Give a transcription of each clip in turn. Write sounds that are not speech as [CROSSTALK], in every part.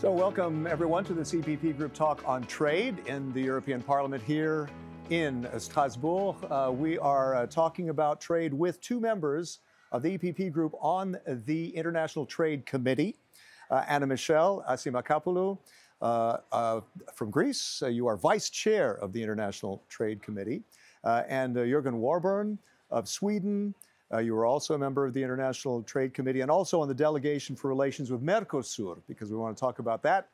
So, welcome everyone to the EPP Group Talk on Trade in the European Parliament here in Strasbourg. Uh, we are uh, talking about trade with two members of the EPP Group on the International Trade Committee. Uh, Anna Michelle Assimakopoulou uh, uh, from Greece, uh, you are vice chair of the International Trade Committee. and Jörgen Warborn of Sweden, uh, you were also a member of the International Trade Committee and also on the delegation for relations with Mercosur, because we want to talk about that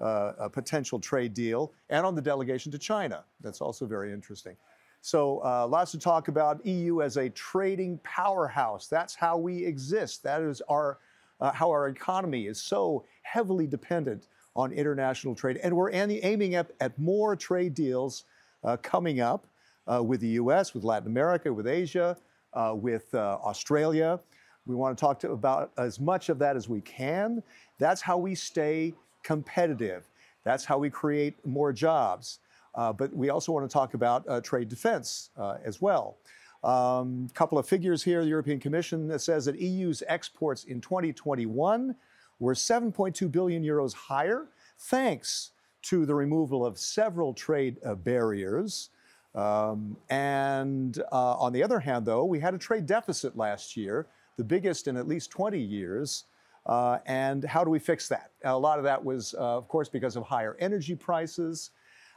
uh, potential trade deal, and on the delegation to China. That's also very interesting. So, uh, lots to talk about. EU as a trading powerhouse. That's how we exist. That is our uh, how our economy is so heavily dependent on international trade, and we're aiming at, at more trade deals uh, coming up uh, with the U.S., with Latin America, with Asia, uh, with uh, Australia. We want to talk to about as much of that as we can. That's how we stay competitive. That's how we create more jobs. Uh, but we also want to talk about uh, trade defense uh, as well. A um, couple of figures here. The European Commission says that EU's exports in 2021 were 7.2 billion euros higher, thanks to the removal of several trade uh, barriers. Um, and uh, on the other hand, though, we had a trade deficit last year, the biggest in at least 20 years. Uh, and how do we fix that? A lot of that was, uh, of course, because of higher energy prices.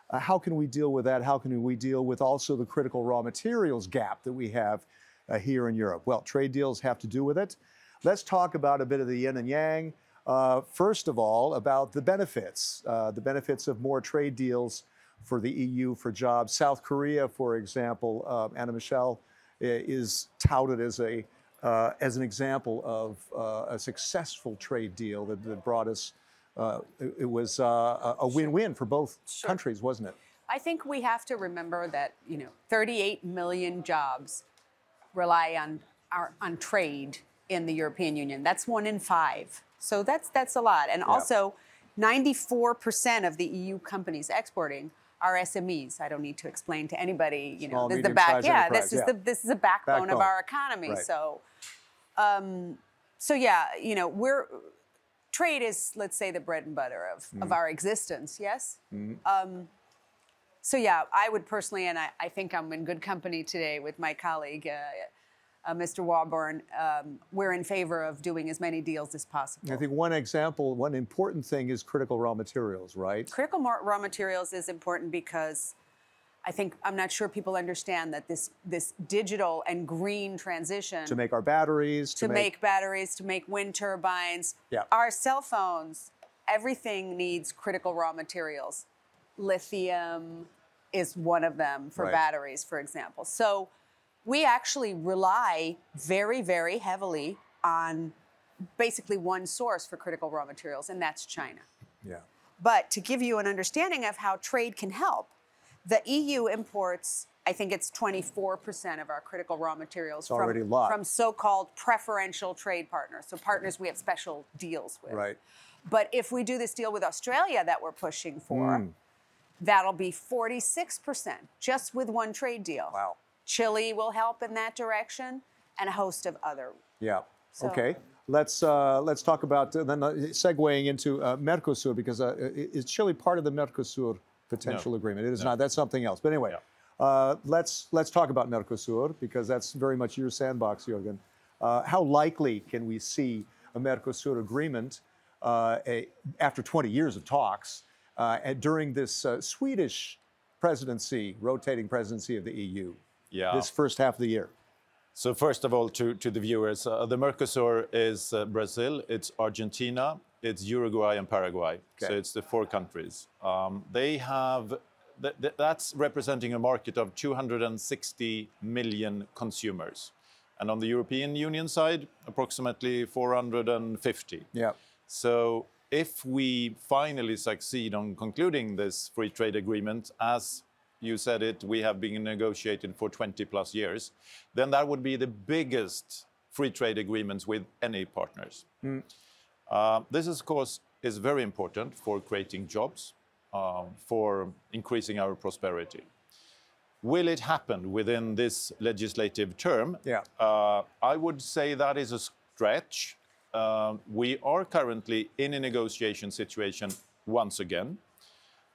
Uh, how can we deal with that? How can we deal with also the critical raw materials gap that we have uh, here in Europe? Well, trade deals have to do with it. Let's talk about a bit of the yin and yang. Uh, first of all, about the benefits, the benefits of more trade deals for the EU for jobs. South Korea, for example, uh, Anna Michelle is touted as a uh, as an example of uh, a successful trade deal that, that brought us. Uh, it, it, was uh, a win-win for both sure. countries, wasn't it? I think we have to remember that you know 38 million jobs rely on our, on trade in the European Union. That's one in five. So that's that's a lot. And yeah. also, 94% of the EU companies exporting our SMEs. I don't need to explain to anybody, you know, this is the back. Yeah, this is yeah. the this is the backbone, backbone. of our economy. Right. So, um, so yeah, you know, we're trade is let's say the bread and butter of Mm-hmm. of our existence. Yes. Um, so yeah, I would personally, and I, I think I'm in good company today with my colleague. Uh, uh, Mr. Warborn, um, we're in favor of doing as many deals as possible. I think one example, one important thing is critical raw materials, right? Critical raw materials is important because I think I'm not sure people understand that this this digital and green transition To make our batteries, to make, batteries, to make wind turbines, Yeah. our cell phones, everything needs critical raw materials. Lithium is one of them for Right. batteries, for example. So we actually rely very, very heavily on basically one source for critical raw materials, and that's China. yeah. But to give you an understanding of how trade can help, the EU imports, I think it's 24% of our critical raw materials It's already a lot. from so called preferential trade partners. So, partners we have special deals with. Right. But if we do this deal with Australia that we're pushing for, Hmm. that'll be 46% just with one trade deal. Wow. Chile will help in that direction and a host of other. Yeah. So- okay. Let's uh, let's talk about uh, then uh, segueing into uh, Mercosur because uh, i- is Chile part of the Mercosur potential No. agreement? It is No. not. That's something else. But anyway, uh, let's let's talk about Mercosur because that's very much your sandbox, Jörgen. Uh, how likely can we see a Mercosur agreement uh, a, after 20 years of talks uh, and during this uh, Swedish presidency, rotating presidency of the EU? Yeah. This first half of the year. So first of all, to, to the viewers, uh, the Mercosur is uh, Brazil, it's Argentina, it's Uruguay and Paraguay. So it's the four countries. Um, they have th- th- that's representing a market of 260 million consumers, and on the European Union side, approximately 450. Yeah. So if we finally succeed on concluding this free trade agreement, as you said it, we have been negotiating for 20 plus years, then that would be the biggest free trade agreements with any partners. Uh, this, of course, is very important for creating jobs, uh, for increasing our prosperity. Will it happen within this legislative term? Yeah. Uh, I would say that is a stretch. um, we are currently in a negotiation situation once again.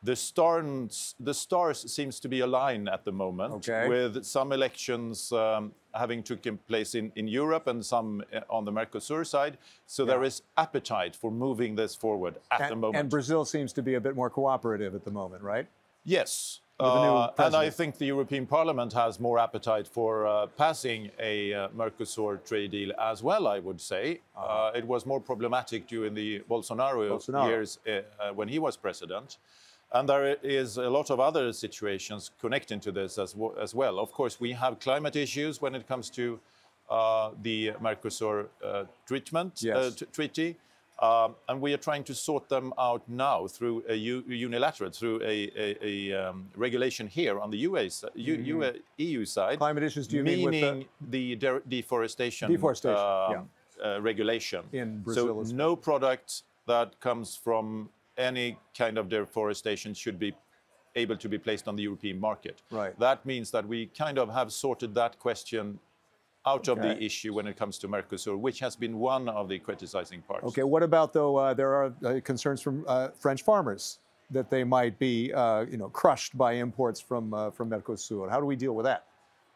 The stars, the stars seems to be aligned at the moment, Okay. with some elections um, having taken place in, in Europe and some uh, on the Mercosur side. So there Yeah. is appetite for moving this forward at the moment. and Brazil seems to be a bit more cooperative at the moment, right? Yes. With the new Uh, and I think the European Parliament has more appetite for uh, passing a uh, Mercosur trade deal as well, I would say. uh it was more problematic during the Bolsonaro, Bolsonaro. years uh, uh, when he was president. And there is a lot of other situations connecting to this as, as well. Of course, we have climate issues when it comes to uh, the Mercosur uh, treatment Yes. uh, t- treaty. Um, and we are trying to sort them out now through a u- unilateral, through a, a, a um, regulation here on the UA, si- U- EU side. Mm-hmm. Climate issues, do you mean with the- meaning the, de- deforestation, Deforestation, um, yeah. uh, regulation. In Brazil so no product that comes from any kind of deforestation should be able to be placed on the European market. Right. That means that we kind of have sorted that question out of the issue when it comes to Mercosur, which has been one of the criticizing parts. Okay, what about though? Uh, there are uh, concerns from uh, French farmers that they might be, uh, you know, crushed by imports from uh, from Mercosur. How do we deal with that?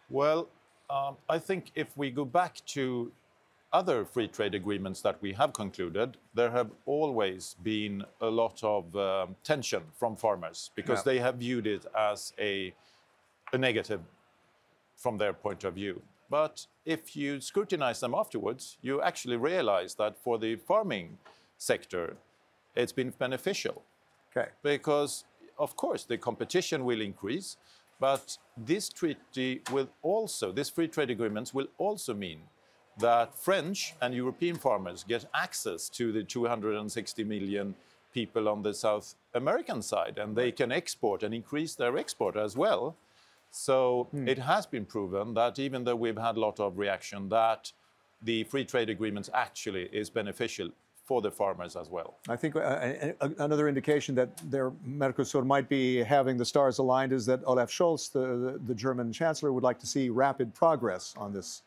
Well, um, I think if we go back to other free trade agreements that we have concluded, there have always been a lot of um, tension from farmers because Yeah. they have viewed it as a, a negative from their point of view. But if you scrutinize them afterwards, you actually realize that for the farming sector, it's been beneficial Okay. because of course the competition will increase but this treaty will also this free trade agreements will also mean that french and european farmers get access to the 260 million people on the south american side and they can export and increase their export as well. So it has been proven that even though we've had a lot of reaction that the free trade agreements actually is beneficial for the farmers as well. I think uh, another indication that their Mercosur might be having the stars aligned is that Olaf Scholz, the, the, the German chancellor, would like to see rapid progress on this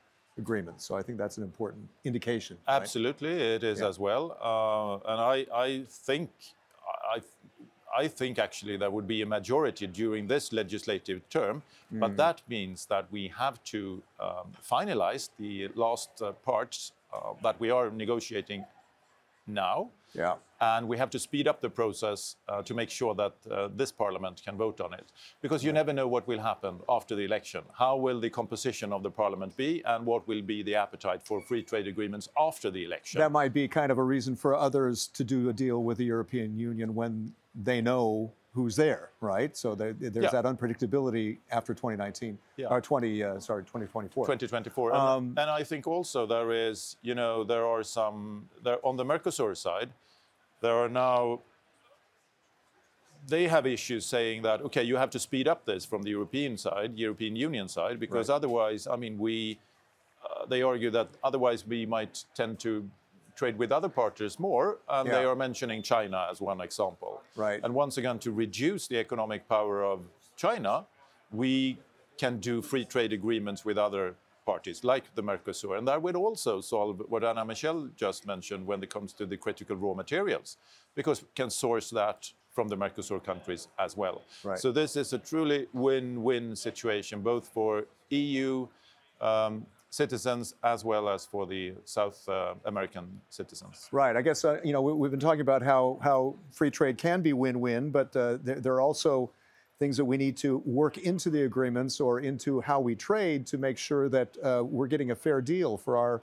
agreement. So I think that's an important indication. right? Absolutely, it is Yeah. as well, uh, and I, I think, I, I think actually there would be a majority during this legislative term, Mm. but that means that we have to um, finalize the last uh, parts uh, that we are negotiating now. Yeah. And we have to speed up the process uh, to make sure that uh, this parliament can vote on it. Because you never know what will happen after the election. How will the composition of the parliament be, and what will be the appetite for free trade agreements after the election? That might be kind of a reason for others to do a deal with the European Union when they know who's there, right? So there, there's Yeah. that unpredictability after 2019 Yeah. or 20, uh, sorry, 2024. 2024. And, Um, and I think also there is, you know, there are some, there, on the Mercosur side, there are now, they have issues saying that, okay, you have to speed up this from the European side, European Union side, because Right. otherwise, I mean, we, uh, they argue that otherwise we might tend to trade with other partners more, and they are mentioning China as one example. Right. And once again, to reduce the economic power of China, we can do free trade agreements with other parties like the Mercosur. And that would also solve what Anna Michelle just mentioned when it comes to the critical raw materials, because we can source that from the Mercosur countries as well. Right. So this is a truly win-win situation, both for EU um, citizens as well as for the South uh, American citizens. Right. I guess uh, you know we, we've been talking about how how free trade can be win-win, but uh, there, there are also things that we need to work into the agreements or into how we trade to make sure that uh, we're getting a fair deal for our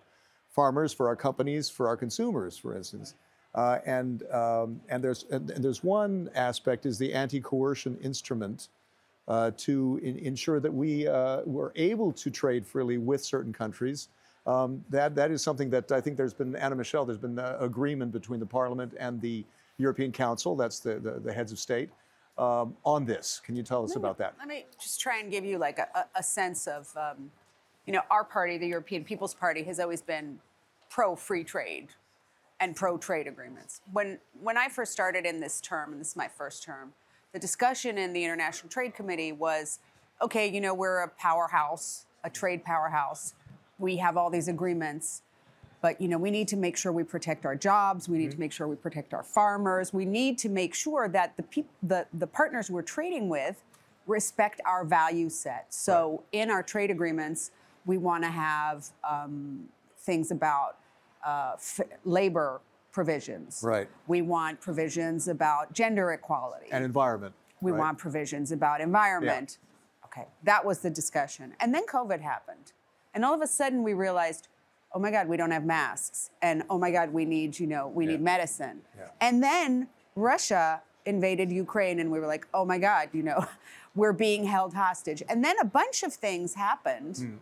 farmers, for our companies, for our consumers, for instance. Uh, and um, and there's and, and there's one aspect is the anti-coercion instrument uh, to in, ensure that we uh, were able to trade freely with certain countries. Um, that that is something that I think there's been Anna Michelle. There's been uh, agreement between the Parliament and the European Council. That's the the, the heads of state um, on this. Can you tell us about that? Let me just try and give you like a, a a sense of, um, you know, our party, the European People's Party, has always been pro free trade and pro trade agreements. When when I first started in this term, and this is my first term, the discussion in the International Trade Committee was, okay, you know, we're a powerhouse, a trade powerhouse. We have all these agreements. But you know, we need to make sure we protect our jobs. We need to make sure we protect our farmers. We need to make sure that the peop- the the partners we're trading with respect our value set. So in our trade agreements, we want to have um, things about uh, f- labor provisions. Right. We want provisions about gender equality. And environment. we right? want provisions about environment. Yeah. Okay, that was the discussion. And then COVID happened. And all of a sudden we realized, oh my God, we don't have masks. And oh my God, we need, you know, we Yeah. need medicine. Yeah. And then Russia invaded Ukraine and we were like, oh my God, you know, [LAUGHS] we're being held hostage. And then a bunch of things happened Hmm.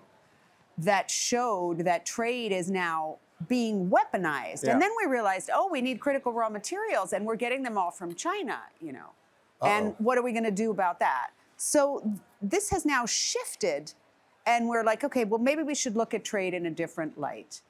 that showed that trade is now being weaponized. Yeah. And then we realized, oh, we need critical raw materials and we're getting them all from China, you know. And Uh-oh. what are we going to do about that? So th- this has now shifted and we're like, okay, well maybe we should look at trade in a different light.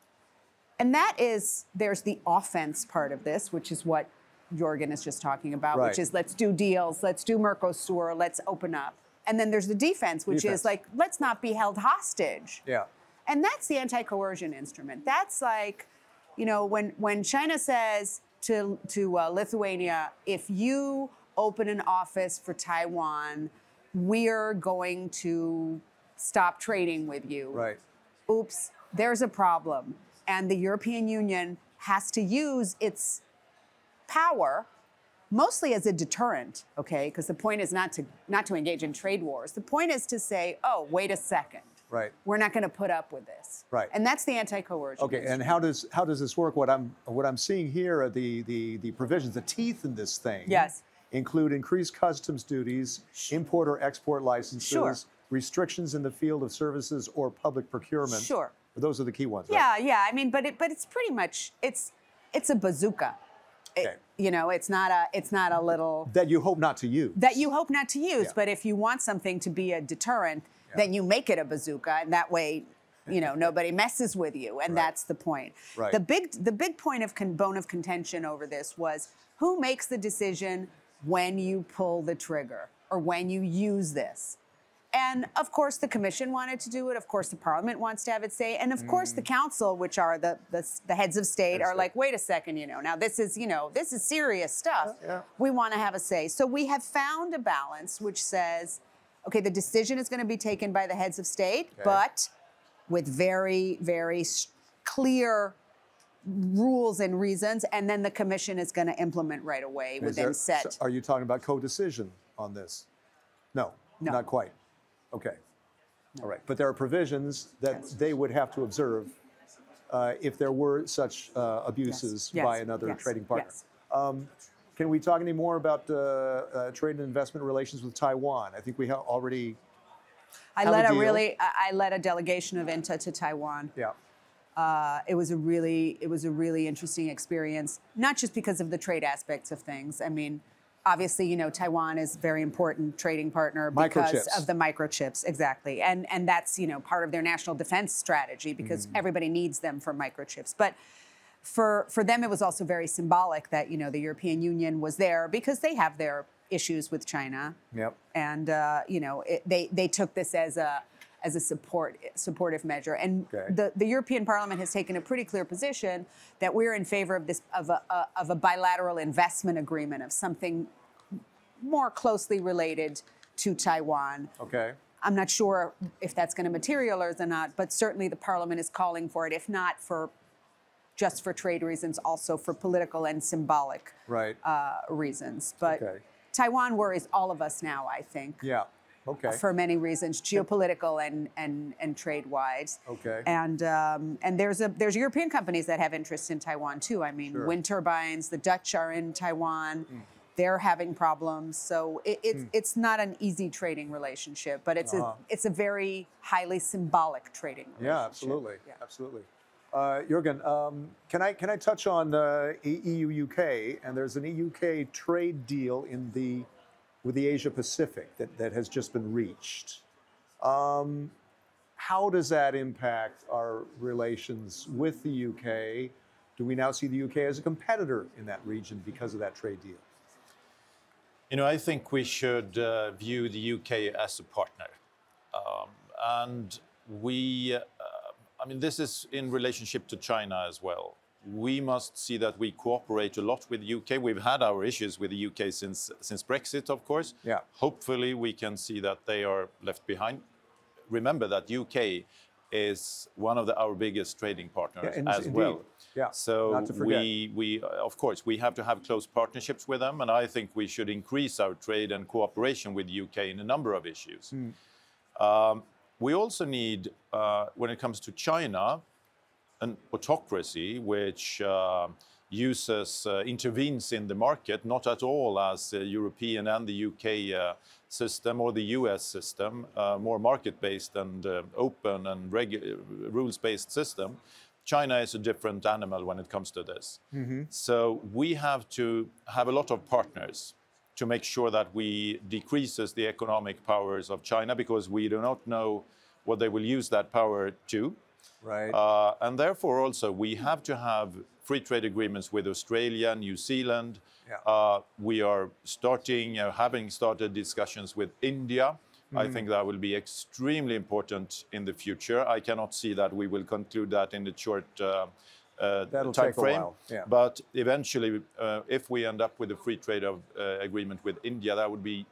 And that is there's the offense part of this, which is what Jörgen is just talking about, Right. which is let's do deals, let's do Mercosur, let's open up. And then there's the defense, which Defense. is like, let's not be held hostage. Yeah. And that's the anti-coercion instrument. That's like, you know, when when China says to to uh, Lithuania, if you open an office for Taiwan, we're going to stop trading with you. Right. Oops, there's a problem, and the European Union has to use its power mostly as a deterrent okay because the point is not to not to engage in trade wars the point is to say oh wait a second Right. we're not going to put up with this. Right. And that's the anti-coercion. Okay, and how does how does this work? What I'm what I'm seeing here are the the the provisions, the teeth in this thing. Yes. Include increased customs duties, import or export licenses, Sure. Restrictions in the field of services or public procurement. Sure. Those are the key ones. right? Yeah, yeah. I mean, but it but it's pretty much it's it's a bazooka. It- Okay. you know, it's not a it's not a little That you hope not to use. that you hope not to use. Yeah. But if you want something to be a deterrent, then you make it a bazooka, and that way, you know, [LAUGHS] nobody messes with you, and Right. that's the point. Right. The big the big point of con- bone of contention over this was who makes the decision when you pull the trigger or when you use this. And of course, the commission wanted to do it. Of course, the parliament wants to have its say. And of course, the council, which are the, the, the heads of state, Mm. Of are like, wait a second, you know, now this is, you know, this is serious stuff. Yeah, yeah. We want to have a say. So we have found a balance which says, okay, the decision is going to be taken by the heads of state, Okay. but with very, very clear rules and reasons. And then the commission is going to implement right away Is within there- set. so are you talking about co-decision on this? No, No. not quite. Okay. All right. But there are provisions that Yes. they would have to observe uh, if there were such uh, abuses Yes. by another Yes. trading partner. Yes. Um, can we talk any more about uh, uh, trade and investment relations with Taiwan? I think we have already. I have a led a, deal. really, I I led a delegation of INTA to Taiwan. Yeah. Uh, it was a really, it was a really interesting experience. Not just because of the trade aspects of things. I mean, obviously, you know, Taiwan is a very important trading partner because of the microchips, exactly, and and that's you know part of their national defense strategy because Mm-hmm. everybody needs them for microchips, but. For, for them, it was also very symbolic that you know the European Union was there because they have their issues with China, Yep. and uh, you know it, they they took this as a as a support supportive measure. And Okay. the, the European Parliament has taken a pretty clear position that we're in favor of this of a, a of a bilateral investment agreement of something more closely related to Taiwan. Okay. I'm not sure if that's going to materialize or not, but certainly the Parliament is calling for it, if not for just for trade reasons, also for political and symbolic Right. uh, reasons. But Okay. Taiwan worries all of us now, I think yeah. Okay. for many reasons, geopolitical and and and trade wise. Okay. And um, and there's a there's European companies that have interest in Taiwan too. I mean, Sure. Hmm. wind turbines. The Dutch are in Taiwan. They're having problems, so it, it's it's not an easy trading relationship, but it's Uh-huh. a it's a very highly symbolic trading. Yeah, absolutely, Yeah. absolutely. Uh, Jörgen, um, can I can I touch on uh, EU UK? And there's an EU UK trade deal in the with the Asia Pacific that, that has just been reached. Um, how does that impact our relations with the UK? Do we now see the UK as a competitor in that region because of that trade deal? You know, I think we should uh, view the UK as a partner. Um, and we, uh, I I mean, this is in relationship to China as well. We must see that we cooperate a lot with the UK. We've had our issues with the UK since since Brexit, of course. Yeah. Hopefully, we can see that they are left behind. Remember that UK is one of the, our biggest trading partners Yeah, as indeed. well. Yeah, So not to forget. we we of course we have to have close partnerships with them, and I think we should increase our trade and cooperation with the UK in a number of issues. Hmm. Um, we also need, uh, when it comes to China, an autocracy which uh, uses, uh, intervenes in the market, not at all as the European and the UK uh, system or the US system, uh, more market based and uh, open and regu- rules based system. China is a different animal when it comes to this. So we have to have a lot of partners to make sure that we decreases the economic powers of China because we do not know what they will use that power to. Right. Uh, and therefore, also, we have to have free trade agreements with Australia, New Zealand. Yeah. Uh, we are starting, uh, having started discussions with India. Mm. I think that will be extremely important in the future. I cannot see that we will conclude that in the short uh, uh, That'll time frame. yeah. But eventually, uh, if we end up with a free trade of, uh, agreement with India, that would be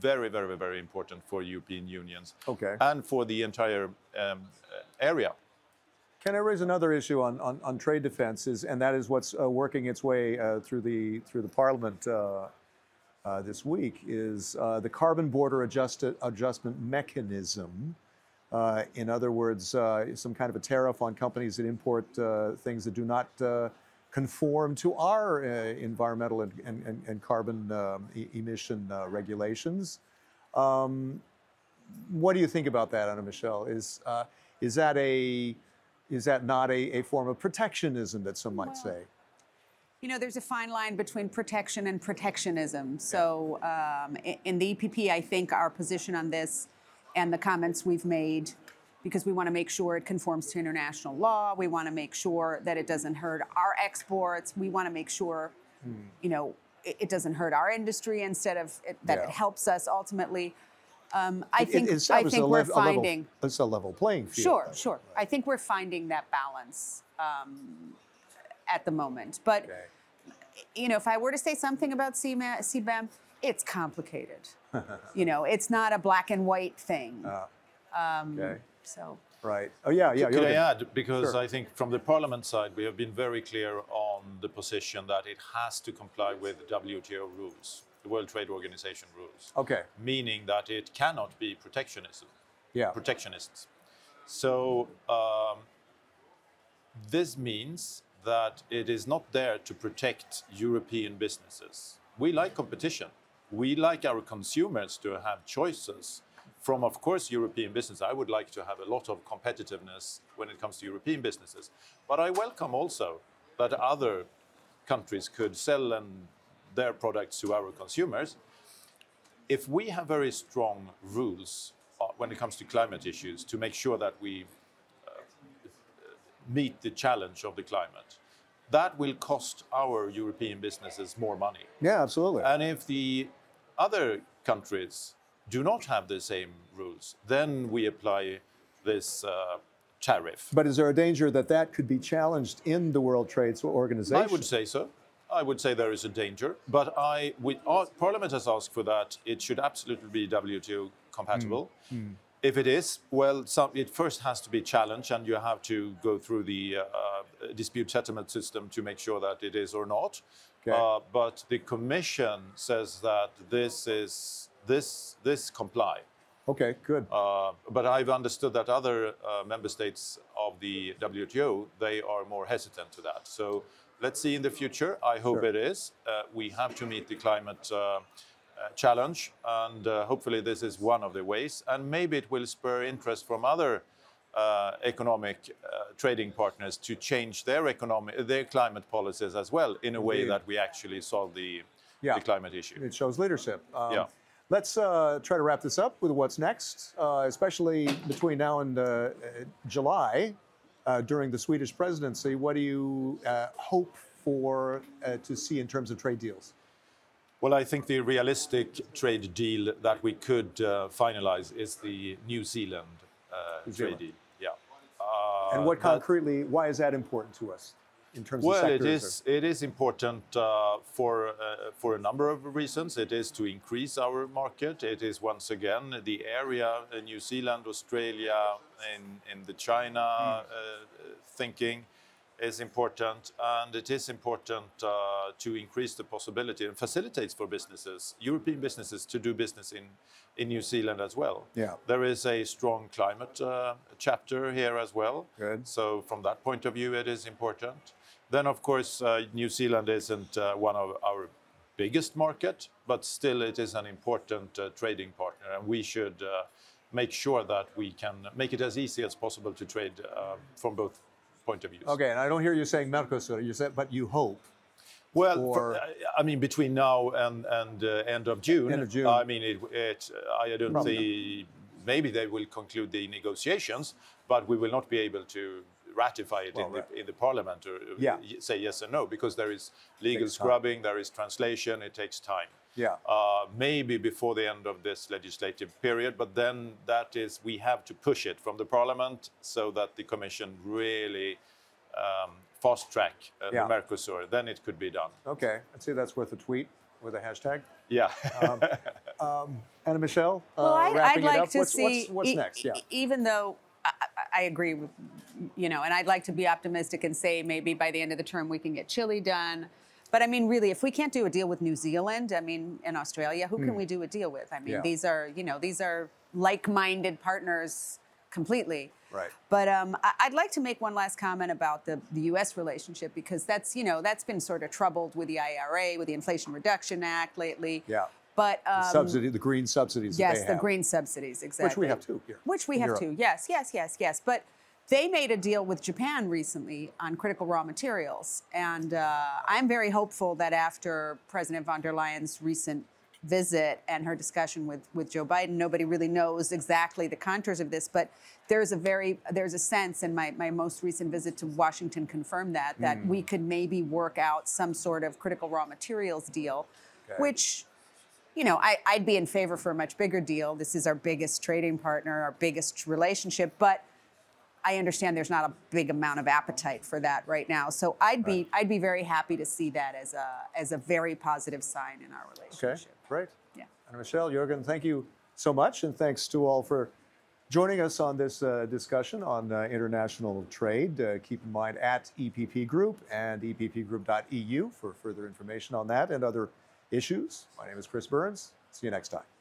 very, very, very important for European unions Okay. and for the entire um, area. Can I raise another issue on, on, on trade defenses, and that is what's uh, working its way uh, through the through the Parliament uh, uh, this week is uh, the carbon border adjusted, adjustment mechanism. Uh, in other words, some kind of a tariff on companies that import things that do not conform to our environmental and, and, and- carbon um, e- emission regulations. Um, what do you think about that, Anna Michelle? Is is that a is that not a, a form of protectionism that some might say? You know, there's a fine line between protection and protectionism. So, um, in the EPP, I think our position on this and the comments we've made, because we want to make sure it conforms to international law, we want to make sure that it doesn't hurt our exports, we want to make sure, you know, it, it doesn't hurt our industry instead of it, that Yeah. it helps us ultimately. Um, I It- it think I think we're lev- a level- finding. it's a level playing field. Sure, sure. I think we're finding that balance um, at the moment. But Okay. you know, if I were to say something about CMA, CBAM, it's complicated. [LAUGHS] you know, it's not a black and white thing. Uh, okay. so Right. Oh yeah, yeah. Could I add, because Sure. I think from the Parliament side, we have been very clear on the position that it has to comply with WTO rules, the World Trade Organization rules, Okay. meaning that it cannot be protectionism, Yeah. protectionists. So um, this means that it is not there to protect European businesses. We like competition. We like our consumers to have choices from, of course, European business. I would like to have a lot of competitiveness when it comes to European businesses. But I welcome also that other countries could sell and their products to our consumers. If we have very strong rules uh, when it comes to climate issues to make sure that we meet the challenge of the climate, that will cost our European businesses more money. Yeah, absolutely. And if the other countries do not have the same rules, then we apply this uh, tariff. but is there a danger that that could be challenged in the World Trade Organization? I would say so. I would say there is a danger, but I, we, our, Parliament has asked for that. It should absolutely be WTO compatible. If it is, well, some, it first has to be challenged, and you have to go through the uh, uh, dispute settlement system to make sure that it is or not. Okay. Uh, but the Commission says that this is this this comply. Okay, good. Uh, but I've understood that other uh, member states of the WTO they are more hesitant to that. So let's see in the future. I hope Sure. it is. Uh, we have to meet the climate uh, uh, challenge, and uh, hopefully this is one of the ways. And maybe it will spur interest from other uh, economic uh, trading partners to change their economic their climate policies as well in a way that we actually solve the, Yeah. the climate issue. It shows leadership. Um, Yeah. Let's uh, try to wrap this up with what's next, uh, especially between now and uh, July uh, during the Swedish presidency. What do you uh, hope for uh, to see in terms of trade deals? Well, I think the realistic trade deal that we could uh, finalize is the New Zealand uh, New trade deal. Yeah. Uh, and what that- concretely, why is that important to us in terms Well, it sectors? is it is important uh, for uh, for a number of reasons. It is to increase our market. It is once again the area, uh, New Zealand, Australia, in in the China uh, thinking is important, and it is important uh, to increase the possibility and facilitates for businesses, European businesses, to do business in in New Zealand as well. Yeah. There is a strong climate uh, chapter here as well. Good. So from that point of view, it is important. Then, of course, uh, New Zealand isn't uh, one of our biggest market, but still it is an important uh, trading partner, and we should uh, make sure that we can make it as easy as possible to trade uh, from both point of views. Okay, and I don't hear you saying Mercosur. You said, but you hope. Well, for, I- I mean, between now and and uh, end of June. End of June. I mean, it. it I don't Probably see. Maybe they will conclude the negotiations, but we will not be able to ratify it Well, in, the, in the parliament or uh, Yeah. say yes or no because there is legal Takes time. scrubbing, there is translation, it takes time. Yeah. Uh, maybe before the end of this legislative period, but then that is we have to push it from the parliament so that the commission really um, fast track uh, Yeah. the Mercosur. Then it could be done. Okay, I'd say that's worth a tweet with a hashtag. Yeah. [LAUGHS] Anna Michelle, uh, I, wrapping I'd it like up. to what's, see. what's, what's e- next? Yeah. e- Even though I, agree with, you know, and I'd like to be optimistic and say maybe by the end of the term we can get Chile done. But I mean, really, if we can't do a deal with New Zealand, I mean, in Australia, who can we do a deal with? I mean, Hmm. Yeah. these are, you know, these are like-minded partners completely. Right. But um, I- I'd like to make one last comment about the, the U.S. relationship because that's, you know, that's been sort of troubled with the IRA, with the Inflation Reduction Act lately. Yeah. But um, Subsidy, the green subsidies. Yes, the have. green subsidies, exactly. Which we have too here. Which we have Europe. too. Yes, yes, yes, yes. But they made a deal with Japan recently on critical raw materials, and uh, I'm very hopeful that after President von der Leyen's recent visit and her discussion with, with Joe Biden, nobody really knows exactly the contours of this, but there's a very there's a sense, and my, my most recent visit to Washington confirmed that that Hmm. we could maybe work out some sort of critical raw materials deal, Okay. which you know, I, I'd be in favor for a much bigger deal. This is our biggest trading partner, our biggest relationship, but I understand there's not a big amount of appetite for that right now. So I'd be I'd be very happy to see that as a as a very positive sign in our relationship. Okay, great. Yeah. Anna Michelle, Jörgen, thank you so much, and thanks to all for joining us on this uh, discussion on uh, international trade. Uh, keep in mind at EPP Group and eppgroup.eu for further information on that and other issues. My name is Chris Burns. See you next time.